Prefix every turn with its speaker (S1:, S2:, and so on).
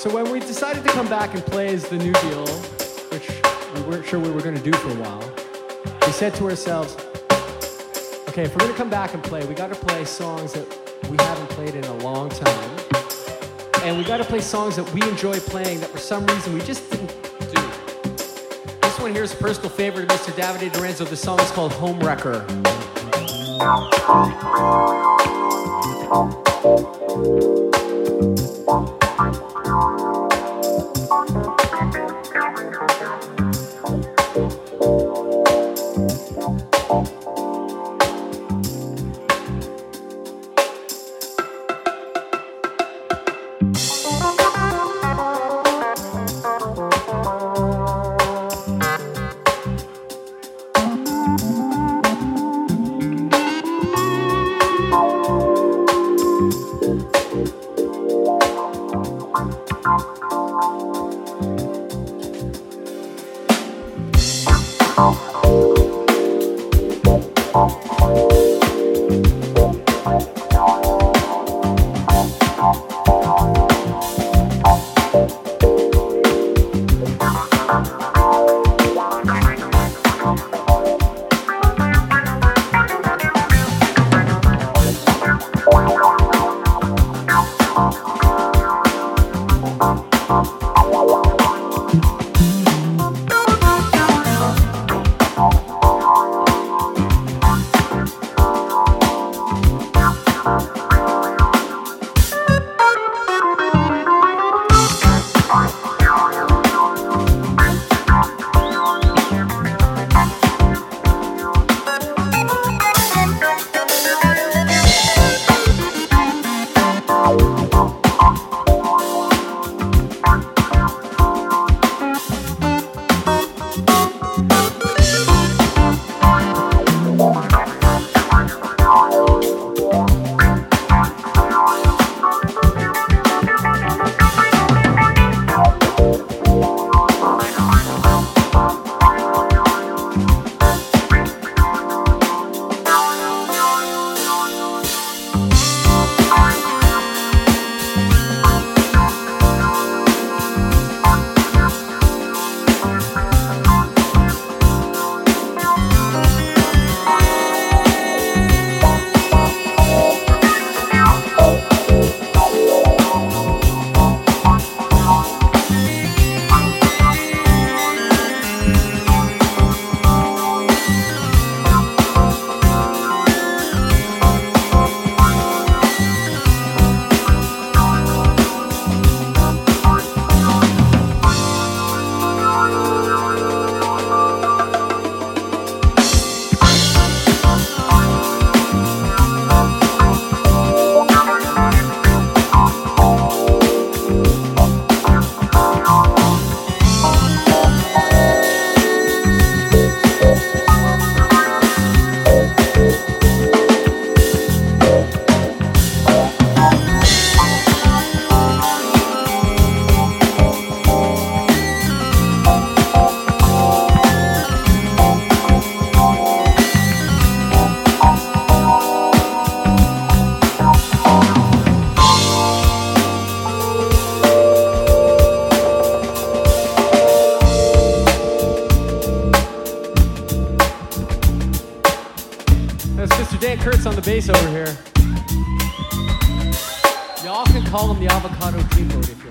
S1: So when we decided to come back and play as the new deal, which we weren't sure we were going to do for a while, we said to ourselves, okay, if we're going to come back and play, we got to play songs that we haven't played in a long time. And we got to play songs that we enjoy playing that for some reason we just didn't do. This one here is a personal favorite of Mr. Davide Lorenzo. The song is called Home Wrecker. That's Bass over here. Y'all can call him the avocado dreamboat if you